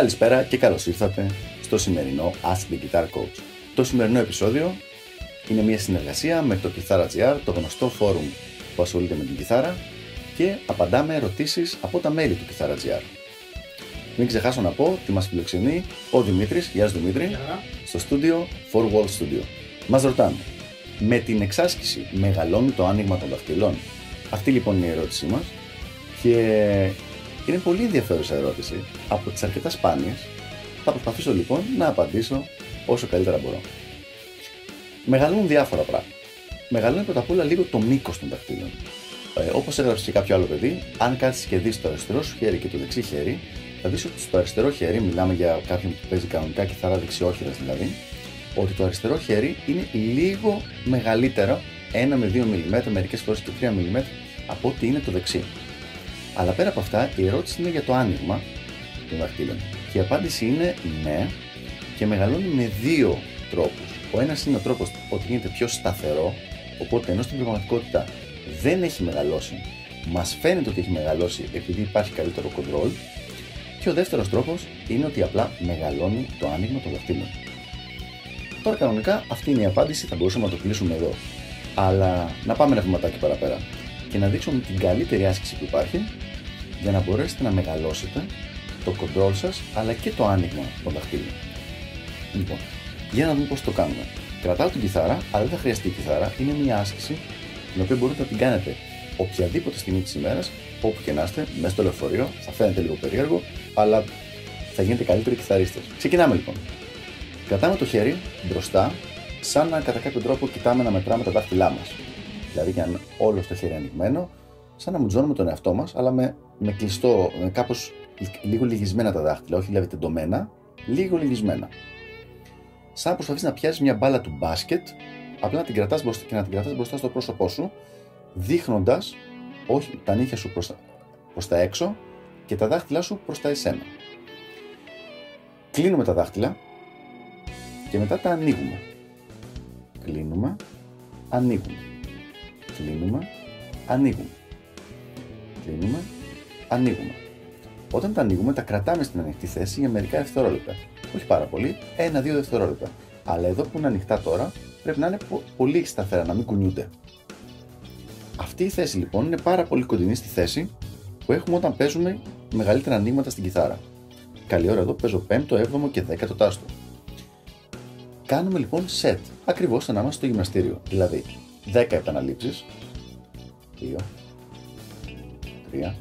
Καλησπέρα και καλώς ήρθατε στο σημερινό Ask the Guitar Coach. Το σημερινό επεισόδιο είναι μια συνεργασία με το Guitar.gr, το γνωστό φόρουμ που ασχολείται με την κιθάρα και απαντάμε ερωτήσεις από τα μέλη του Guitar.gr. Μην ξεχάσω να πω ότι μας φιλοξενεί ο Δημήτρης, γεια σου Δημήτρη, στο στούντιο 4 Wall Studio. Μας ρωτάνε, με την εξάσκηση μεγαλώνει το άνοιγμα των δαχτυλών; Αυτή λοιπόν είναι η ερώτησή μας και είναι πολύ ενδιαφέρουσα ερώτηση από τις αρκετά σπάνιες. Θα προσπαθήσω λοιπόν να απαντήσω όσο καλύτερα μπορώ. Μεγαλώνουν διάφορα πράγματα. Μεγαλώνει πρώτα απ' όλα λίγο το μήκος των δαχτύλων. Ε, Όπως έγραψε και κάποιο άλλο παιδί, αν κάτσει και δεις το αριστερό σου χέρι και το δεξί χέρι, θα δεις ότι στο αριστερό χέρι, μιλάμε για κάποιον που παίζει κανονικά κιθάρα δεξιόχειρας δηλαδή, ότι το αριστερό χέρι είναι λίγο μεγαλύτερο, 1 με 2 mm, μερικές φορές και 3 mm, από ότι είναι το δεξί. Αλλά πέρα από αυτά, η ερώτηση είναι για το άνοιγμα των δαχτύλων. Και η απάντηση είναι ναι, και μεγαλώνει με δύο τρόπους. Ο ένας είναι ο τρόπος ότι γίνεται πιο σταθερό, οπότε ενώ στην πραγματικότητα δεν έχει μεγαλώσει, μας φαίνεται ότι έχει μεγαλώσει επειδή υπάρχει καλύτερο control. Και ο δεύτερος τρόπος είναι ότι απλά μεγαλώνει το άνοιγμα των δαχτύλων. Τώρα κανονικά αυτή είναι η απάντηση, θα μπορούσαμε να το κλείσουμε εδώ. Αλλά να πάμε ένα βηματάκι παραπέρα και να δείξουμε την καλύτερη άσκηση που υπάρχει για να μπορέσετε να μεγαλώσετε το control σας αλλά και το άνοιγμα των δαχτύλων. Λοιπόν, για να δούμε πώς το κάνουμε. Κρατάω την κιθάρα, αλλά δεν θα χρειαστεί η κιθάρα. Είναι μια άσκηση την οποία μπορείτε να την κάνετε οποιαδήποτε στιγμή της ημέρας, όπου και να είστε, μέσα στο λεωφορείο. Θα φαίνεται λίγο περίεργο, αλλά θα γίνετε καλύτεροι κιθαρίστες. Ξεκινάμε λοιπόν. Κρατάμε το χέρι μπροστά, σαν να κατά κάποιο τρόπο κοιτάμε να μετράμε τα δάχτυλά μας. Δηλαδή, για όλος το χέρι ανοιγμένο, σαν να μουτζώνουμε τον εαυτό μας, αλλά με, με κλειστό, με κάπως λίγο λυγισμένα τα δάχτυλα, όχι δηλαδή τεντωμένα, λίγο λυγισμένα. Σαν να προσπαθείς να πιάσεις μια μπάλα του μπάσκετ, απλά να την κρατάς μπροστά και να την κρατάς μπροστά στο πρόσωπό σου, δείχνοντας όχι τα νύχια σου προς, προς τα έξω και τα δάχτυλά σου προς τα εσένα. Κλείνουμε τα δάχτυλα και μετά τα ανοίγουμε. Κλείνουμε, ανοίγουμε. Κλείνουμε, ανοίγουμε. Κλείνουμε, ανοίγουμε. Όταν τα ανοίγουμε, τα κρατάμε στην ανοιχτή θέση για μερικά δευτερόλεπτα. Όχι πάρα πολύ, ένα-δύο δευτερόλεπτα. Αλλά εδώ που είναι ανοιχτά τώρα, πρέπει να είναι πολύ σταθερά, να μην κουνιούνται. Αυτή η θέση λοιπόν είναι πάρα πολύ κοντινή στη θέση που έχουμε όταν παίζουμε μεγαλύτερα ανοίγματα στην κιθάρα. Καλή ώρα εδώ παίζω 5ο, 7ο και 10ο τάστο. Κάνουμε λοιπόν set, ακριβώς σαν να είμαστε στο γυμναστήριο. Δηλαδή 10 επαναλήψεις, 2, 3.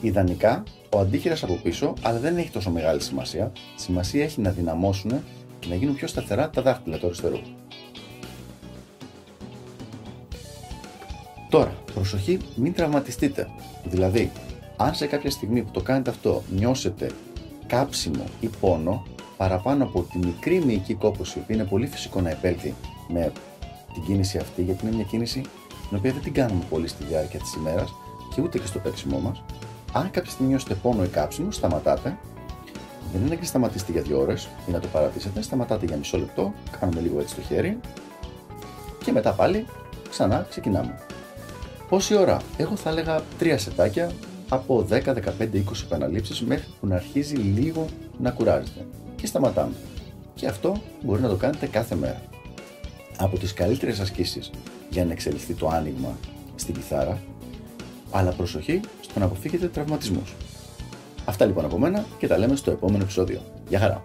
Ιδανικά ο αντίχειρας από πίσω, αλλά δεν έχει τόσο μεγάλη σημασία. Σημασία έχει να δυναμώσουν και να γίνουν πιο σταθερά τα δάχτυλα του αριστερού. Τώρα, προσοχή, μην τραυματιστείτε. Δηλαδή, αν σε κάποια στιγμή που το κάνετε αυτό νιώσετε κάψιμο ή πόνο, παραπάνω από τη μικρή μυϊκή κόπωση, που είναι πολύ φυσικό να επέλθει με την κίνηση αυτή, γιατί είναι μια κίνηση την οποία δεν την κάνουμε πολύ στη διάρκεια της ημέρας και ούτε και στο παίξιμό μας. Αν κάποια στιγμή νιώσετε πόνο ή κάψιμο, σταματάτε. Δεν είναι να σταματήσετε για δύο ώρες ή να το παρατήσετε. Σταματάτε για μισό λεπτό, κάνουμε λίγο έτσι το χέρι και μετά πάλι ξανά ξεκινάμε. Πόση ώρα, εγώ θα έλεγα τρία σετάκια από 10, 15, 20 επαναλήψεις μέχρι που να αρχίζει λίγο να κουράζεται και σταματάμε. Και αυτό μπορεί να το κάνετε κάθε μέρα. Από τις καλύτερες ασκήσεις για να εξελιχθεί το άνοιγμα στην κιθάρα, αλλά προσοχή στο να αποφύγετε τραυματισμούς. Αυτά λοιπόν από μένα και τα λέμε στο επόμενο επεισόδιο. Γεια χαρά!